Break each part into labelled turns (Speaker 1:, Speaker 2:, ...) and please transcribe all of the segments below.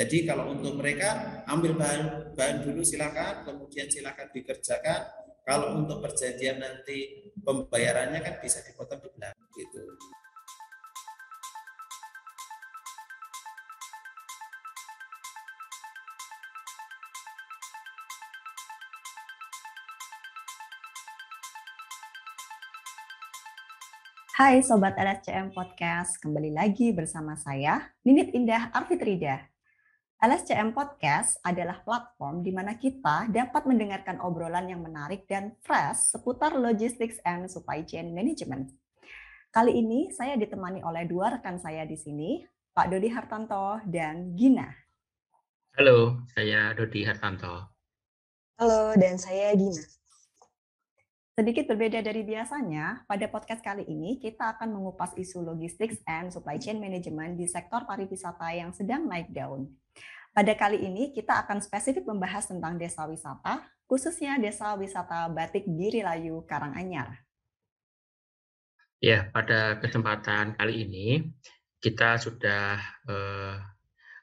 Speaker 1: Jadi kalau untuk mereka ambil bahan, bahan dulu silakan, kemudian silakan dikerjakan. Kalau untuk perjanjian nanti pembayarannya kan bisa dipotong di belakang gitu.
Speaker 2: Hai Sobat LSCM Podcast, kembali lagi bersama saya, Ninit Indah Arfitrida. LSCM Podcast adalah platform di mana kita dapat mendengarkan obrolan yang menarik dan fresh seputar logistics and supply chain management. Kali ini saya ditemani oleh dua rekan saya di sini, Pak Dodi Hartanto dan Gina.
Speaker 3: Halo, saya Dodi Hartanto.
Speaker 4: Halo, dan saya Gina.
Speaker 2: Sedikit berbeda dari biasanya, pada podcast kali ini kita akan mengupas isu logistics and supply chain management di sektor pariwisata yang sedang naik daun. Pada kali ini kita akan spesifik membahas tentang desa wisata, khususnya desa wisata Batik Girilayu Karanganyar.
Speaker 3: Ya, pada kesempatan kali ini kita sudah eh,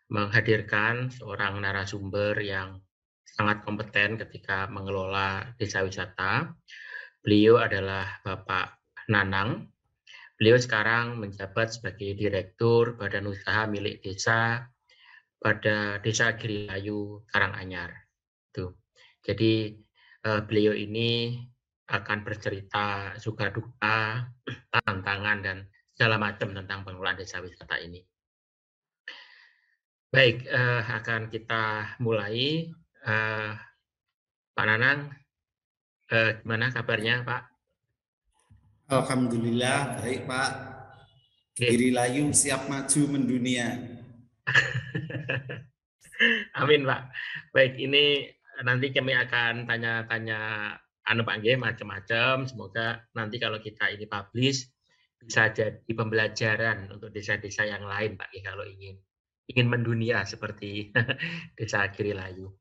Speaker 3: menghadirkan seorang narasumber yang sangat kompeten ketika mengelola desa wisata Beliau adalah Bapak Nanang. Beliau sekarang menjabat sebagai Direktur Badan Usaha Milik Desa pada Desa Girilayu, Karanganyar. Tuh. Jadi eh, beliau ini akan bercerita suka duka, tantangan dan segala macam tentang pengelolaan desa wisata ini. Baik, eh, akan kita mulai. Eh, Pak Nanang, Eh, gimana kabarnya, Pak?
Speaker 1: Alhamdulillah baik, Pak. Diri layu siap maju mendunia.
Speaker 3: Amin, Pak. Baik, ini nanti kami akan tanya-tanya anu Pak Nggih macam-macam. Semoga nanti kalau kita ini publish bisa jadi pembelajaran untuk desa-desa yang lain, Pak, kalau ingin ingin mendunia seperti desa Girilayu.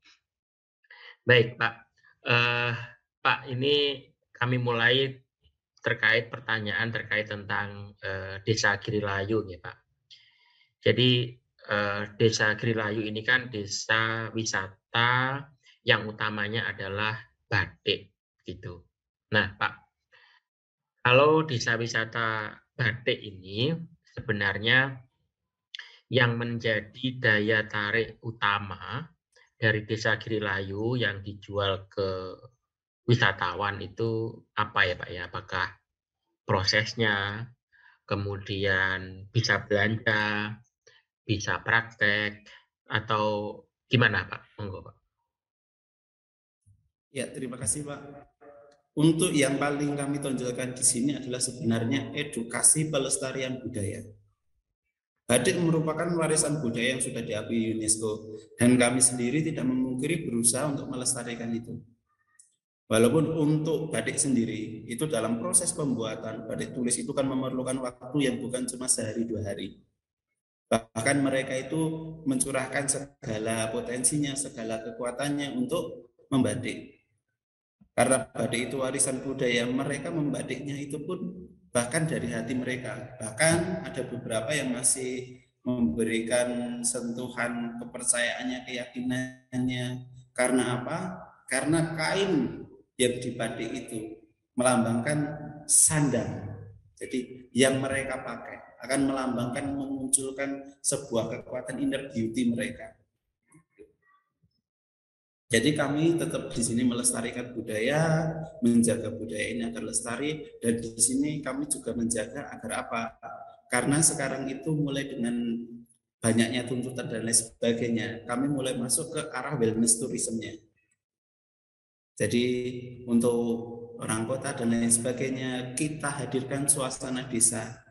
Speaker 3: Baik, Pak. Uh, Pak, ini kami mulai terkait pertanyaan terkait tentang uh, Desa Girilayu ya Pak. Jadi Desa Girilayu ini kan desa wisata yang utamanya adalah batik gitu. Nah Pak, kalau desa wisata batik ini sebenarnya yang menjadi daya tarik utama dari desa Girilayu yang dijual ke wisatawan itu apa ya Pak ya? Apakah prosesnya, kemudian bisa belanja, bisa praktek, atau gimana Pak? Monggo Pak.
Speaker 1: Ya, terima kasih Pak. Untuk yang paling kami tonjolkan di sini adalah sebenarnya edukasi pelestarian budaya. Batik merupakan warisan budaya yang sudah diakui UNESCO dan kami sendiri tidak memungkiri berusaha untuk melestarikan itu. Walaupun untuk batik sendiri itu dalam proses pembuatan batik tulis itu kan memerlukan waktu yang bukan cuma sehari dua hari. Bahkan mereka itu mencurahkan segala potensinya, segala kekuatannya untuk membatik. Karena batik itu warisan budaya, mereka membatiknya itu pun bahkan dari hati mereka. Bahkan ada beberapa yang masih memberikan sentuhan kepercayaannya, keyakinannya. Karena apa? Karena kain yang dibatik itu melambangkan sandang. Jadi yang mereka pakai akan melambangkan memunculkan sebuah kekuatan inner beauty mereka. Jadi kami tetap di sini melestarikan budaya, menjaga budaya ini agar lestari dan di sini kami juga menjaga agar apa? Karena sekarang itu mulai dengan banyaknya tuntutan dan lain sebagainya, kami mulai masuk ke arah wellness tourismnya. Jadi untuk orang kota dan lain sebagainya kita hadirkan suasana desa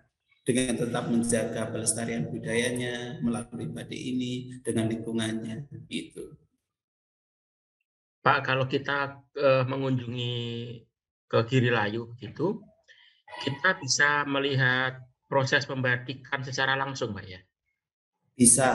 Speaker 1: dengan tetap menjaga pelestarian budayanya melalui batik ini dengan lingkungannya itu.
Speaker 3: Pak, kalau kita uh, mengunjungi ke Girilayu gitu, kita bisa melihat proses pembatikan secara langsung, Pak ya?
Speaker 1: Bisa.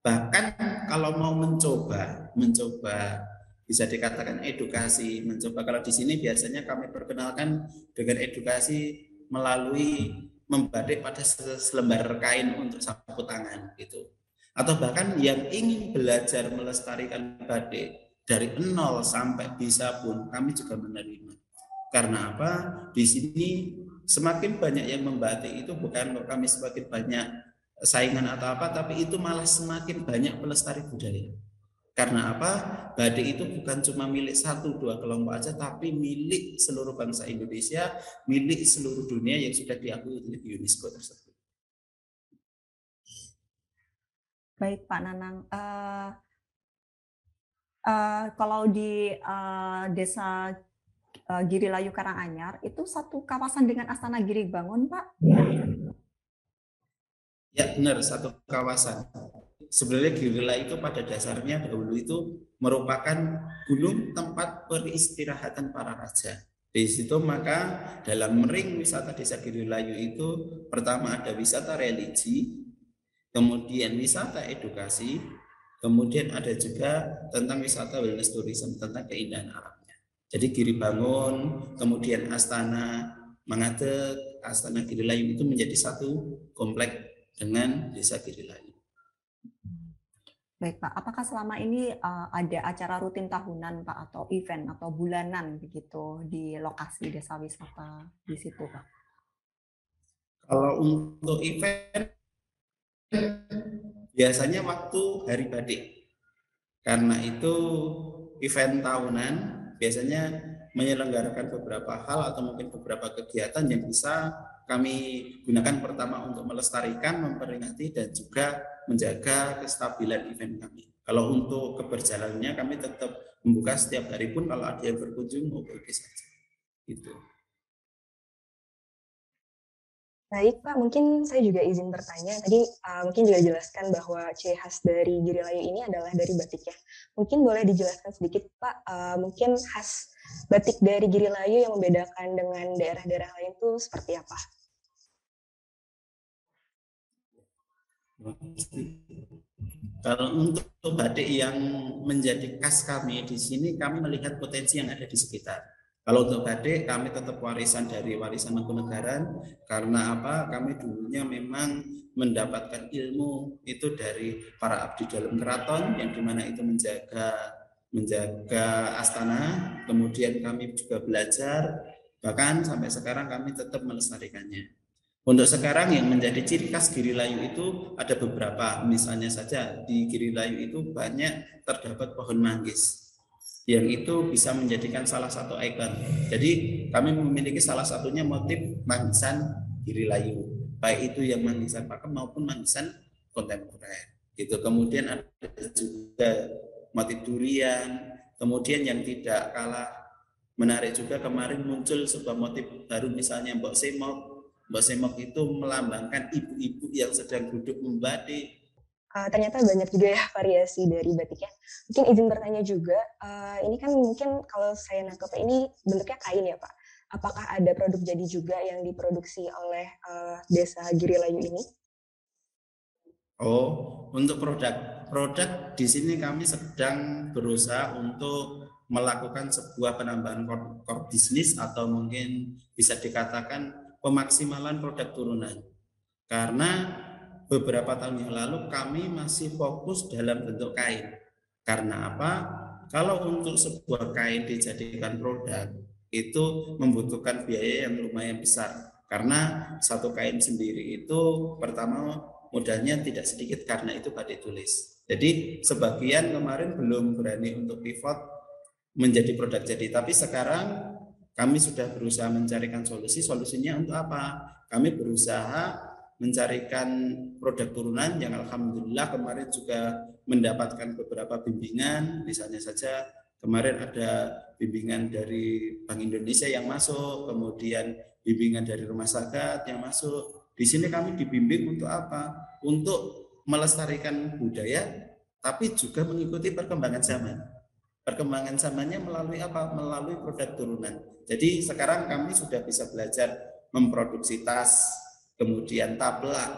Speaker 1: Bahkan kalau mau mencoba, mencoba bisa dikatakan edukasi mencoba kalau di sini biasanya kami perkenalkan dengan edukasi melalui membatik pada selembar kain untuk sapu tangan gitu atau bahkan yang ingin belajar melestarikan batik dari nol sampai bisa pun kami juga menerima. Karena apa? Di sini semakin banyak yang membatik itu bukan kami semakin banyak saingan atau apa, tapi itu malah semakin banyak pelestari budaya. Karena apa? Batik itu bukan cuma milik satu dua kelompok aja, tapi milik seluruh bangsa Indonesia, milik seluruh dunia yang sudah diakui oleh UNESCO tersebut.
Speaker 2: Baik Pak Nanang, uh, uh, kalau di uh, desa uh, Giri Layu Karanganyar itu satu kawasan dengan Astana Giri Bangun Pak?
Speaker 1: Ya benar, satu kawasan. Sebenarnya Giri Layu itu pada dasarnya dahulu itu merupakan gunung tempat peristirahatan para raja. Di situ maka dalam ring wisata desa Giri Layu itu pertama ada wisata religi, kemudian wisata edukasi, kemudian ada juga tentang wisata wellness tourism tentang keindahan alamnya. Jadi Giri Bangun, kemudian Astana Mangadek, Astana Giri Layu itu menjadi satu komplek dengan Desa Giri Layu.
Speaker 2: Baik Pak, apakah selama ini uh, ada acara rutin tahunan Pak atau event atau bulanan begitu di lokasi desa wisata di situ Pak?
Speaker 1: Kalau untuk event biasanya waktu hari batik. Karena itu event tahunan biasanya menyelenggarakan beberapa hal atau mungkin beberapa kegiatan yang bisa kami gunakan pertama untuk melestarikan, memperingati dan juga menjaga kestabilan event kami. Kalau untuk keberjalanannya kami tetap membuka setiap hari pun kalau ada yang berkunjung mau pergi saja. Itu.
Speaker 4: Baik Pak, mungkin saya juga izin bertanya. Tadi uh, mungkin juga jelaskan bahwa ciri khas dari Girilayu ini adalah dari batik ya. Mungkin boleh dijelaskan sedikit Pak, uh, mungkin khas batik dari Girilayu yang membedakan dengan daerah-daerah lain itu seperti apa?
Speaker 1: Kalau untuk batik yang menjadi khas kami di sini, kami melihat potensi yang ada di sekitar. Kalau untuk batik kami tetap warisan dari warisan Mangkunegaran karena apa? Kami dulunya memang mendapatkan ilmu itu dari para abdi dalam keraton yang di mana itu menjaga menjaga astana. Kemudian kami juga belajar bahkan sampai sekarang kami tetap melestarikannya. Untuk sekarang yang menjadi ciri khas Girilayu itu ada beberapa. Misalnya saja di Girilayu itu banyak terdapat pohon manggis yang itu bisa menjadikan salah satu ikon. Jadi kami memiliki salah satunya motif manggisan Giri Layu, baik itu yang manggisan pakem maupun manggisan kontemporer. Gitu. Kemudian ada juga motif durian, kemudian yang tidak kalah menarik juga kemarin muncul sebuah motif baru misalnya Mbok Semok. Mbok Semok itu melambangkan ibu-ibu yang sedang duduk membatik
Speaker 4: uh, ternyata banyak juga ya variasi dari batiknya. Mungkin izin bertanya juga, uh, ini kan mungkin kalau saya nangkep ini bentuknya kain ya Pak. Apakah ada produk jadi juga yang diproduksi oleh uh, desa Girilayu ini?
Speaker 1: Oh, untuk produk produk di sini kami sedang berusaha untuk melakukan sebuah penambahan core, bisnis atau mungkin bisa dikatakan pemaksimalan produk turunan. Karena beberapa tahun yang lalu kami masih fokus dalam bentuk kain. Karena apa? Kalau untuk sebuah kain dijadikan produk itu membutuhkan biaya yang lumayan besar. Karena satu kain sendiri itu pertama modalnya tidak sedikit karena itu batik tulis. Jadi sebagian kemarin belum berani untuk pivot menjadi produk jadi. Tapi sekarang kami sudah berusaha mencarikan solusi. Solusinya untuk apa? Kami berusaha mencarikan produk turunan yang alhamdulillah kemarin juga mendapatkan beberapa bimbingan misalnya saja kemarin ada bimbingan dari Bank Indonesia yang masuk kemudian bimbingan dari rumah sakit yang masuk di sini kami dibimbing untuk apa untuk melestarikan budaya tapi juga mengikuti perkembangan zaman perkembangan zamannya melalui apa melalui produk turunan jadi sekarang kami sudah bisa belajar memproduksi tas kemudian taplak,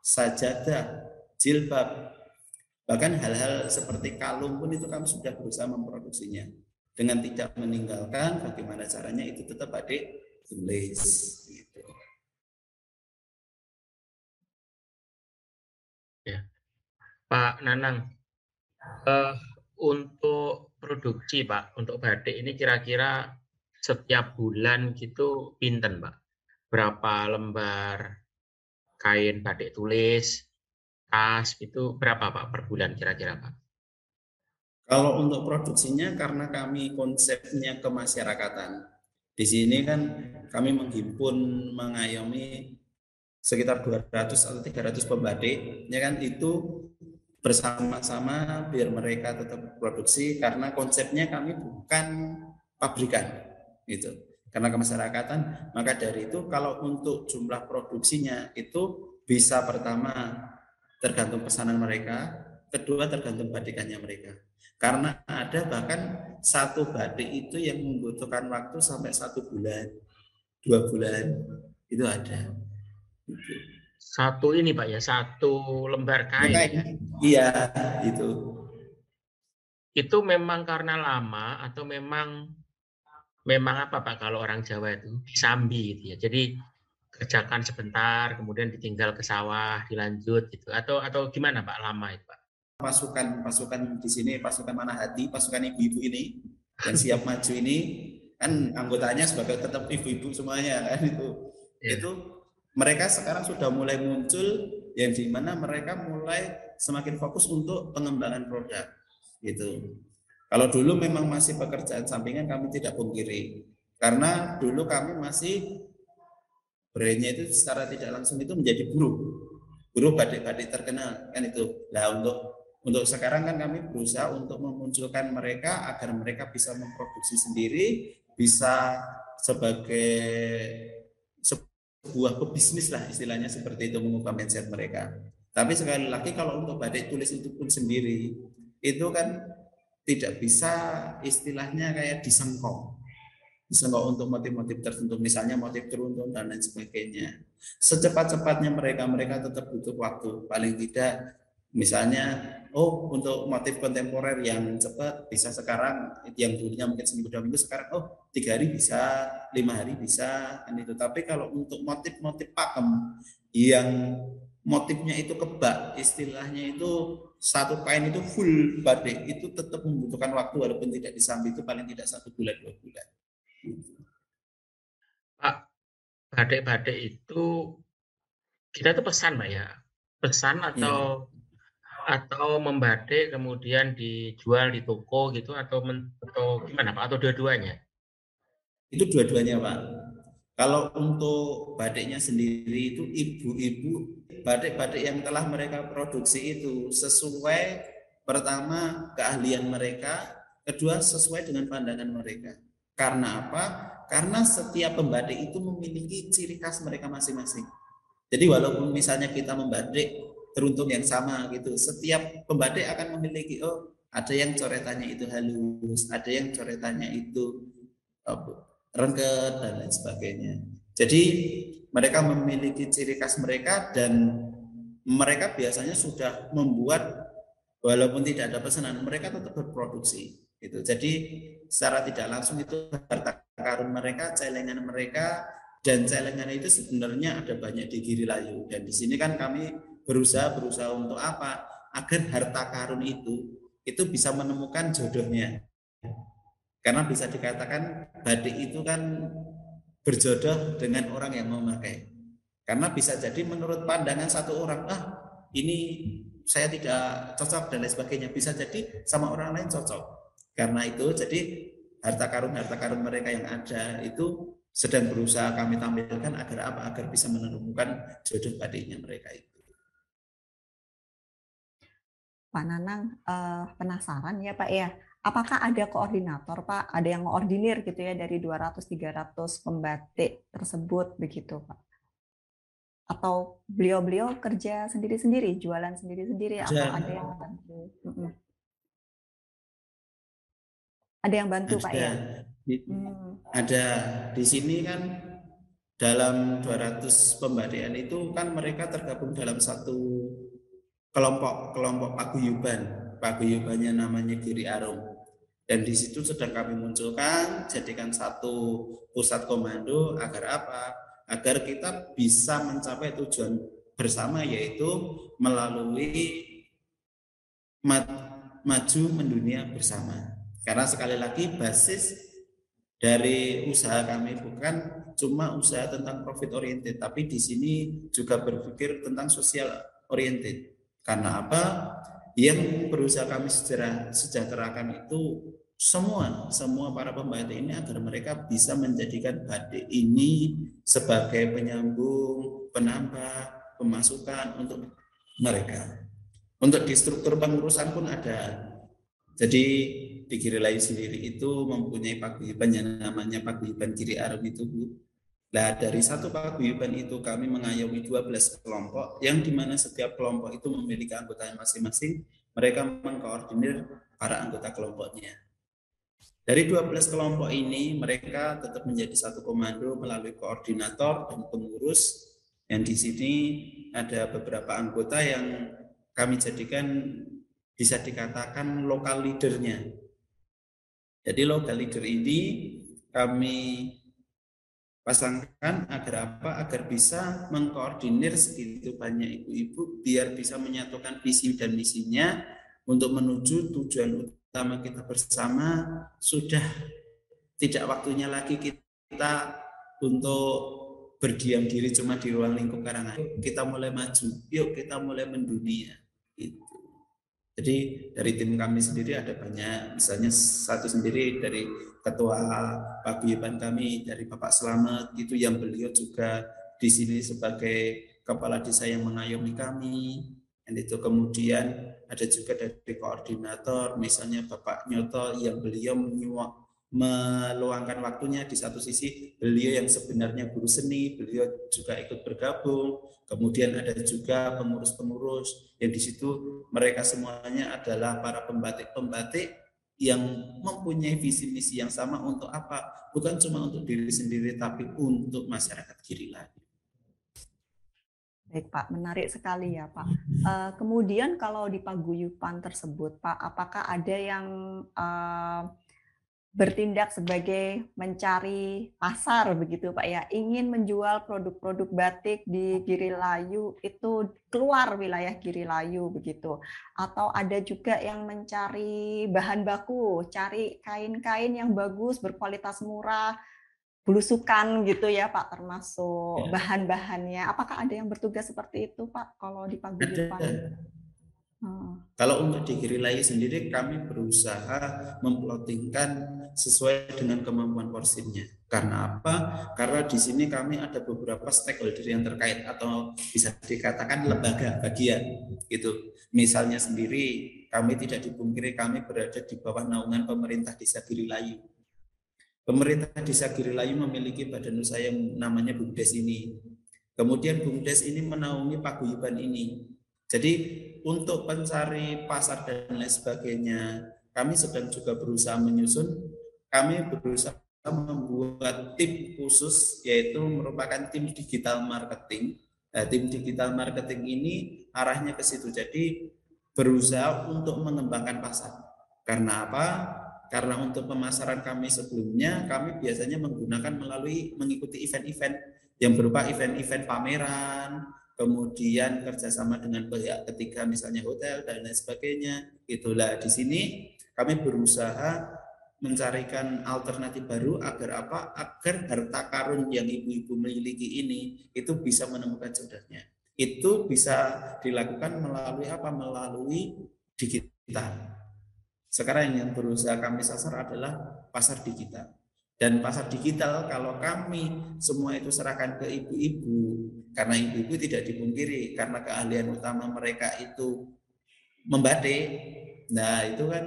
Speaker 1: sajadah, jilbab, bahkan hal-hal seperti kalung pun itu kami sudah berusaha memproduksinya dengan tidak meninggalkan bagaimana caranya itu tetap adik tulis gitu.
Speaker 3: Ya. Pak Nanang, uh, untuk produksi Pak, untuk batik ini kira-kira setiap bulan gitu pinten Pak? Berapa lembar kain batik tulis, tas itu berapa Pak per bulan kira-kira Pak?
Speaker 1: Kalau untuk produksinya karena kami konsepnya kemasyarakatan. Di sini kan kami menghimpun mengayomi sekitar 200 atau 300 pembatik ya kan itu bersama-sama biar mereka tetap produksi karena konsepnya kami bukan pabrikan gitu. Karena kemasyarakatan maka dari itu kalau untuk jumlah produksinya itu bisa pertama tergantung pesanan mereka kedua tergantung batikannya mereka. Karena ada bahkan satu batik itu yang membutuhkan waktu sampai satu bulan dua bulan itu ada
Speaker 3: satu ini Pak ya, satu lembar kain.
Speaker 1: kain. Ya? Iya, itu.
Speaker 3: Itu memang karena lama atau memang memang apa Pak kalau orang Jawa itu sambi gitu ya. Jadi kerjakan sebentar, kemudian ditinggal ke sawah, dilanjut gitu. Atau atau gimana Pak lama itu Pak?
Speaker 1: Pasukan pasukan di sini pasukan mana hati, pasukan ibu-ibu ini yang siap maju ini kan anggotanya sebagai tetap ibu-ibu semuanya kan itu. Yeah. Itu mereka sekarang sudah mulai muncul yang di mana mereka mulai semakin fokus untuk pengembangan produk gitu. Kalau dulu memang masih pekerjaan sampingan kami tidak pungkiri karena dulu kami masih brandnya itu secara tidak langsung itu menjadi buruh buruh badik-badik terkenal kan itu. Nah untuk untuk sekarang kan kami berusaha untuk memunculkan mereka agar mereka bisa memproduksi sendiri, bisa sebagai sebuah pebisnis lah istilahnya seperti itu mengubah mindset mereka. Tapi sekali lagi kalau untuk batik tulis itu pun sendiri itu kan tidak bisa istilahnya kayak disengkong. Disengkong untuk motif-motif tertentu, misalnya motif teruntun dan lain sebagainya. Secepat-cepatnya mereka mereka tetap butuh waktu. Paling tidak misalnya oh untuk motif kontemporer yang cepat bisa sekarang yang dulunya mungkin seminggu dua minggu sekarang oh tiga hari bisa lima hari bisa kan itu. Tapi kalau untuk motif-motif pakem yang motifnya itu kebak istilahnya itu satu kain itu full batik itu tetap membutuhkan waktu walaupun tidak disambi itu paling tidak satu bulan dua bulan.
Speaker 3: Pak batik-batik itu kita itu pesan Pak ya. Pesan atau ya atau membatik kemudian dijual di toko gitu atau men, atau gimana Pak? Atau dua-duanya?
Speaker 1: Itu dua-duanya Pak. Kalau untuk batiknya sendiri itu ibu-ibu batik-batik yang telah mereka produksi itu sesuai pertama keahlian mereka, kedua sesuai dengan pandangan mereka. Karena apa? Karena setiap pembatik itu memiliki ciri khas mereka masing-masing. Jadi walaupun misalnya kita membatik teruntung yang sama gitu. Setiap pembatik akan memiliki oh ada yang coretannya itu halus, ada yang coretannya itu rengket dan lain sebagainya. Jadi mereka memiliki ciri khas mereka dan mereka biasanya sudah membuat walaupun tidak ada pesanan mereka tetap berproduksi itu. Jadi secara tidak langsung itu harta karun mereka, celengan mereka dan celengan itu sebenarnya ada banyak di Giri Layu dan di sini kan kami berusaha berusaha untuk apa? Agar harta karun itu itu bisa menemukan jodohnya. Karena bisa dikatakan batik itu kan berjodoh dengan orang yang memakai. Karena bisa jadi menurut pandangan satu orang ah ini saya tidak cocok dan lain sebagainya. Bisa jadi sama orang lain cocok. Karena itu jadi harta karun harta karun mereka yang ada itu sedang berusaha kami tampilkan agar apa? Agar bisa menemukan jodoh batiknya mereka itu
Speaker 2: Pak Nanang uh, penasaran ya Pak ya, apakah ada koordinator Pak, ada yang mengordinir gitu ya dari 200-300 pembatik tersebut begitu Pak? Atau beliau-beliau kerja sendiri-sendiri, jualan sendiri-sendiri, atau ada yang bantu? Mm Ada yang bantu ada. Pak ya?
Speaker 1: Hmm. Ada di sini kan dalam 200 pembatikan itu kan mereka tergabung dalam satu kelompok kelompok paguyuban paguyubannya namanya Giri Arum dan di situ sedang kami munculkan jadikan satu pusat komando agar apa agar kita bisa mencapai tujuan bersama yaitu melalui maju mendunia bersama. Karena sekali lagi basis dari usaha kami bukan cuma usaha tentang profit oriented, tapi di sini juga berpikir tentang sosial oriented. Karena apa? Yang berusaha kami sejahtera, sejahterakan itu semua semua para pembatik ini agar mereka bisa menjadikan batik ini sebagai penyambung, penambah pemasukan untuk mereka. Untuk di struktur pengurusan pun ada. Jadi di Giri Layu sendiri itu mempunyai paguyuban yang namanya paguyuban Giri Arum itu. Nah dari satu paguyuban itu kami mengayomi 12 kelompok yang di mana setiap kelompok itu memiliki anggota masing-masing. Mereka mengkoordinir para anggota kelompoknya. Dari 12 kelompok ini mereka tetap menjadi satu komando melalui koordinator dan pengurus yang di sini ada beberapa anggota yang kami jadikan bisa dikatakan lokal leadernya. Jadi lokal leader ini kami pasangkan agar apa? Agar bisa mengkoordinir segitu banyak ibu-ibu biar bisa menyatukan visi dan misinya untuk menuju tujuan utama kita bersama sudah tidak waktunya lagi kita untuk berdiam diri cuma di ruang lingkup karangan. Kita mulai maju, yuk kita mulai mendunia. Itu. Jadi dari tim kami sendiri ada banyak, misalnya satu sendiri dari ketua paguyuban kami dari Bapak Selamat itu yang beliau juga di sini sebagai kepala desa yang mengayomi kami. Dan itu kemudian ada juga dari koordinator, misalnya Bapak Nyoto yang beliau menyuak meluangkan waktunya di satu sisi beliau yang sebenarnya guru seni beliau juga ikut bergabung kemudian ada juga pengurus-pengurus yang di situ mereka semuanya adalah para pembatik-pembatik yang mempunyai visi misi yang sama untuk apa? Bukan cuma untuk diri sendiri tapi untuk masyarakat kiri lagi.
Speaker 2: Baik Pak, menarik sekali ya Pak. Uh, kemudian kalau di paguyuban tersebut Pak, apakah ada yang uh, bertindak sebagai mencari pasar begitu Pak ya. Ingin menjual produk-produk batik di Giri Layu itu keluar wilayah Giri Layu begitu. Atau ada juga yang mencari bahan baku cari kain-kain yang bagus berkualitas murah blusukan gitu ya Pak termasuk ya. bahan-bahannya. Apakah ada yang bertugas seperti itu Pak kalau di paguyuban
Speaker 1: Hmm. Kalau untuk di Girilai sendiri kami berusaha memplotingkan sesuai dengan kemampuan porsinya. Karena apa? Karena di sini kami ada beberapa stakeholder yang terkait atau bisa dikatakan lembaga bagian gitu. Misalnya sendiri kami tidak dipungkiri kami berada di bawah naungan pemerintah Desa Girilayu. Pemerintah Desa Girilayu memiliki badan usaha yang namanya BUMDes ini. Kemudian BUMDes ini menaungi paguyuban ini. Jadi untuk pencari pasar dan lain sebagainya, kami sedang juga berusaha menyusun, kami berusaha membuat tim khusus yaitu merupakan tim digital marketing. Nah, tim digital marketing ini arahnya ke situ. Jadi berusaha untuk mengembangkan pasar. Karena apa? Karena untuk pemasaran kami sebelumnya kami biasanya menggunakan melalui mengikuti event-event yang berupa event-event pameran, kemudian kerjasama dengan pihak ketiga misalnya hotel dan lain sebagainya itulah di sini kami berusaha mencarikan alternatif baru agar apa? Agar harta karun yang ibu-ibu miliki ini itu bisa menemukan jodohnya itu bisa dilakukan melalui apa? Melalui digital. Sekarang yang berusaha kami sasar adalah pasar digital. Dan pasar digital kalau kami semua itu serahkan ke ibu-ibu karena ibu-ibu tidak dipungkiri karena keahlian utama mereka itu membatik. Nah, itu kan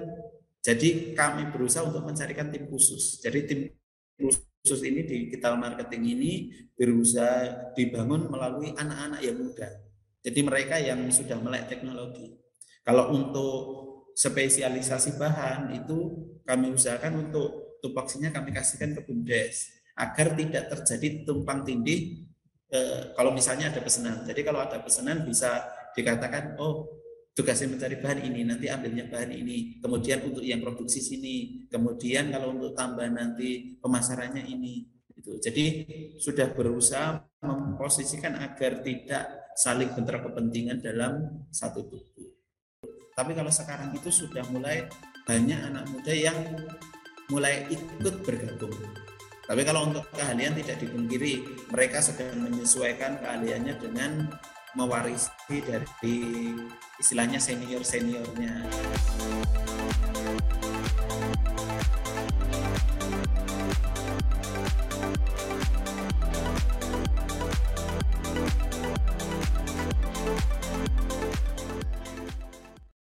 Speaker 1: jadi kami berusaha untuk mencarikan tim khusus. Jadi tim khusus ini di digital marketing ini berusaha dibangun melalui anak-anak yang muda. Jadi mereka yang sudah melek teknologi. Kalau untuk spesialisasi bahan itu kami usahakan untuk tupoksinya kami kasihkan ke BUMDes agar tidak terjadi tumpang tindih eh, kalau misalnya ada pesanan. Jadi kalau ada pesanan bisa dikatakan oh tugasnya mencari bahan ini nanti ambilnya bahan ini. Kemudian untuk yang produksi sini kemudian kalau untuk tambah nanti pemasarannya ini itu jadi sudah berusaha memposisikan agar tidak saling bentrok kepentingan dalam satu tubuh. Tapi kalau sekarang itu sudah mulai banyak anak muda yang mulai ikut bergabung. Tapi kalau untuk keahlian tidak dipungkiri, mereka sedang menyesuaikan keahliannya dengan mewarisi dari istilahnya senior-seniornya.